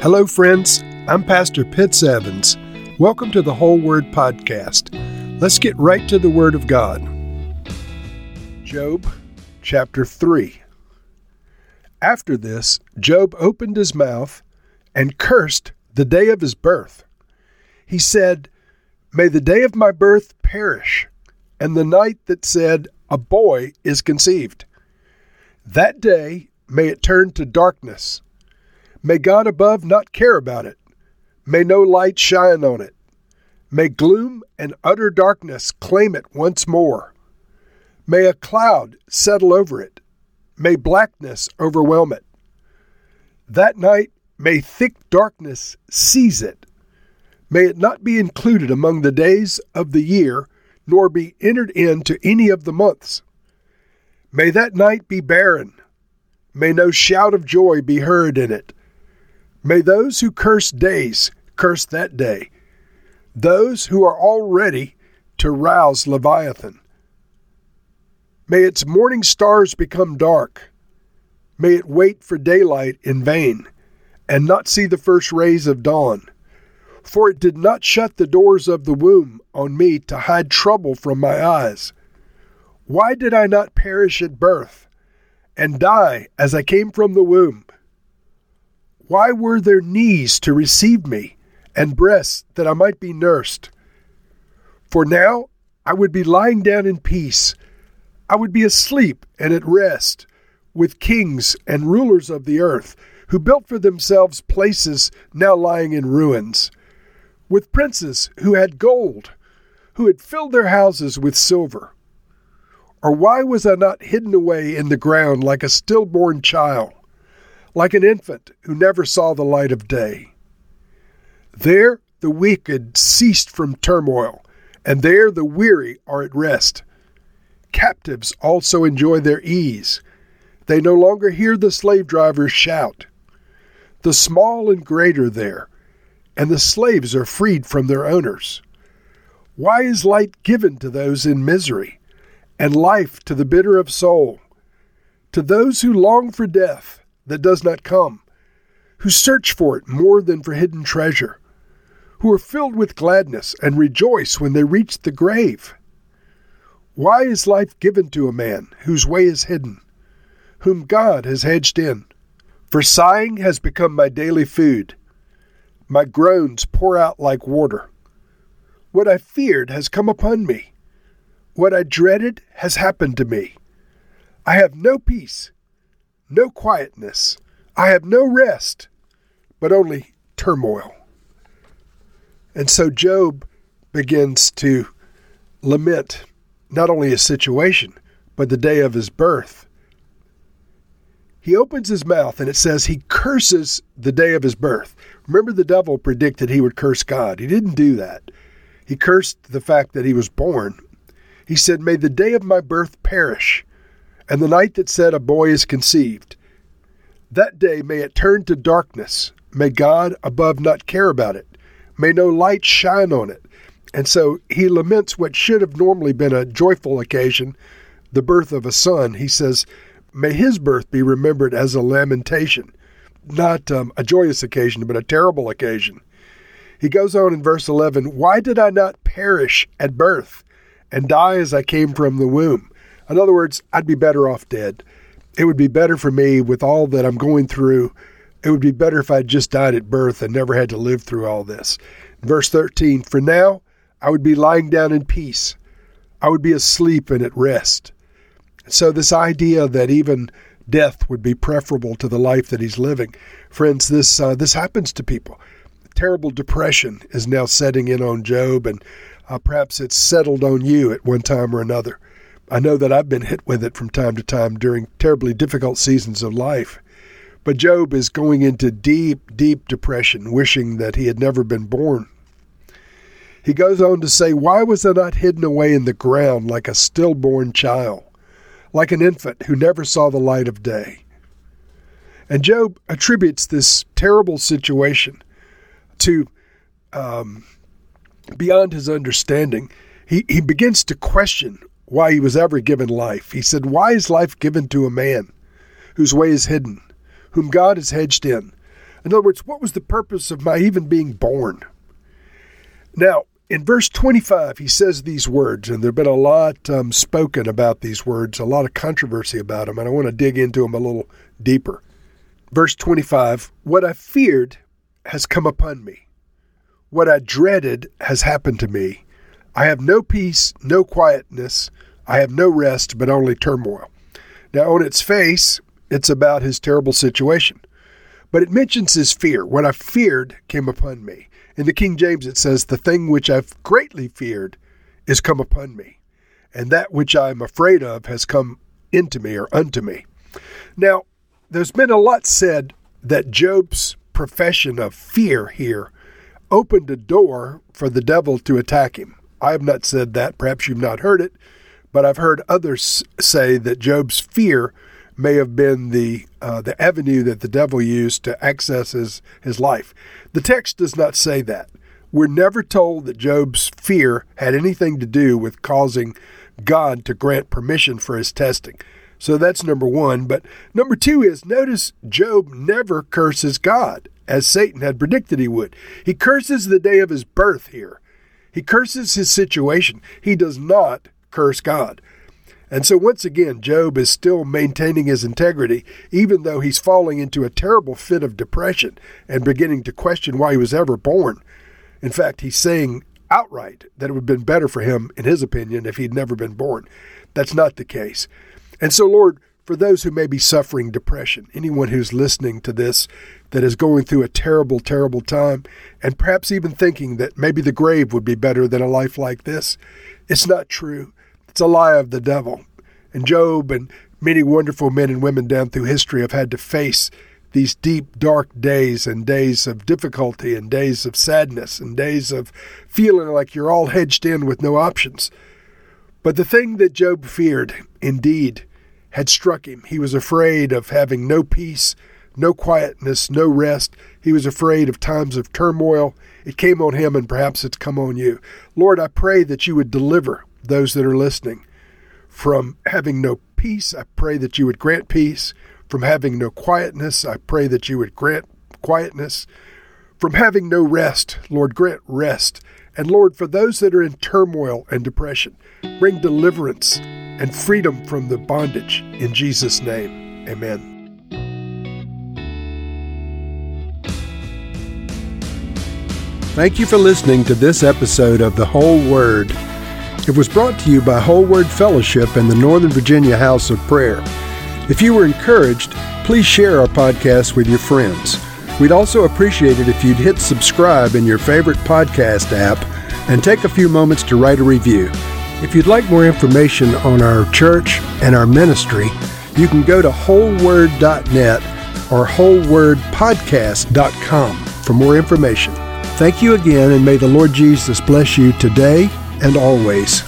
Hello, friends. I'm Pastor Pitts Evans. Welcome to the Whole Word Podcast. Let's get right to the Word of God. Job chapter 3. After this, Job opened his mouth and cursed the day of his birth. He said, May the day of my birth perish, and the night that said, A boy is conceived. That day may it turn to darkness May God above not care about it. May no light shine on it. May gloom and utter darkness claim it once more. May a cloud settle over it. May blackness overwhelm it. That night may thick darkness seize it. May it not be included among the days of the year, nor be entered into any of the months. May that night be barren. May no shout of joy be heard in it. May those who curse days curse that day, those who are all ready to rouse Leviathan. May its morning stars become dark. May it wait for daylight in vain, and not see the first rays of dawn. For it did not shut the doors of the womb on me to hide trouble from my eyes. Why did I not perish at birth, and die as I came from the womb? Why were there knees to receive me, and breasts that I might be nursed? For now I would be lying down in peace. I would be asleep and at rest, with kings and rulers of the earth, who built for themselves places now lying in ruins, with princes who had gold, who had filled their houses with silver. Or why was I not hidden away in the ground like a stillborn child? Like an infant who never saw the light of day. There the wicked ceased from turmoil, and there the weary are at rest. Captives also enjoy their ease. They no longer hear the slave drivers shout. The small and great are there, and the slaves are freed from their owners. Why is light given to those in misery, and life to the bitter of soul? To those who long for death, that does not come, who search for it more than for hidden treasure, who are filled with gladness and rejoice when they reach the grave. Why is life given to a man whose way is hidden, whom God has hedged in? For sighing has become my daily food. My groans pour out like water. What I feared has come upon me. What I dreaded has happened to me. I have no peace no quietness. I have no rest, but only turmoil. And so Job begins to lament not only his situation, but the day of his birth. He opens his mouth and it says he curses the day of his birth. Remember, the devil predicted he would curse God. He didn't do that. He cursed the fact that he was born. He said, May the day of my birth perish and the night that said a boy is conceived. That day may it turn to darkness. May God above not care about it. May no light shine on it. And so he laments what should have normally been a joyful occasion, the birth of a son. He says, May his birth be remembered as a lamentation, not um, a joyous occasion, but a terrible occasion. He goes on in verse 11 Why did I not perish at birth and die as I came from the womb? In other words, I'd be better off dead. It would be better for me with all that I'm going through. It would be better if I'd just died at birth and never had to live through all this. Verse 13 For now I would be lying down in peace, I would be asleep and at rest. So, this idea that even death would be preferable to the life that he's living, friends, this, uh, this happens to people. Terrible depression is now setting in on Job, and uh, perhaps it's settled on you at one time or another. I know that I've been hit with it from time to time during terribly difficult seasons of life. But Job is going into deep, deep depression, wishing that he had never been born. He goes on to say, Why was I not hidden away in the ground like a stillborn child, like an infant who never saw the light of day? And Job attributes this terrible situation to um, beyond his understanding. He, he begins to question why he was ever given life. He said, Why is life given to a man whose way is hidden, whom God has hedged in? In other words, what was the purpose of my even being born? Now, in verse 25, he says these words, and there have been a lot um, spoken about these words, a lot of controversy about them, and I want to dig into them a little deeper. Verse 25 What I feared has come upon me, what I dreaded has happened to me. I have no peace, no quietness, I have no rest, but only turmoil. Now, on its face, it's about his terrible situation. But it mentions his fear. What I feared came upon me. In the King James, it says, The thing which I've greatly feared is come upon me, and that which I am afraid of has come into me or unto me. Now, there's been a lot said that Job's profession of fear here opened a door for the devil to attack him. I have not said that. Perhaps you've not heard it, but I've heard others say that Job's fear may have been the uh, the avenue that the devil used to access his, his life. The text does not say that. We're never told that Job's fear had anything to do with causing God to grant permission for his testing. So that's number one. But number two is notice Job never curses God, as Satan had predicted he would. He curses the day of his birth here. He curses his situation. He does not curse God. And so, once again, Job is still maintaining his integrity, even though he's falling into a terrible fit of depression and beginning to question why he was ever born. In fact, he's saying outright that it would have been better for him, in his opinion, if he'd never been born. That's not the case. And so, Lord, for those who may be suffering depression, anyone who's listening to this that is going through a terrible, terrible time, and perhaps even thinking that maybe the grave would be better than a life like this, it's not true. It's a lie of the devil. And Job and many wonderful men and women down through history have had to face these deep, dark days and days of difficulty and days of sadness and days of feeling like you're all hedged in with no options. But the thing that Job feared, indeed, had struck him. He was afraid of having no peace, no quietness, no rest. He was afraid of times of turmoil. It came on him, and perhaps it's come on you. Lord, I pray that you would deliver those that are listening from having no peace. I pray that you would grant peace. From having no quietness, I pray that you would grant quietness. From having no rest, Lord, grant rest. And Lord, for those that are in turmoil and depression, bring deliverance and freedom from the bondage. In Jesus' name, amen. Thank you for listening to this episode of The Whole Word. It was brought to you by Whole Word Fellowship and the Northern Virginia House of Prayer. If you were encouraged, please share our podcast with your friends. We'd also appreciate it if you'd hit subscribe in your favorite podcast app and take a few moments to write a review. If you'd like more information on our church and our ministry, you can go to wholeword.net or wholewordpodcast.com for more information. Thank you again, and may the Lord Jesus bless you today and always.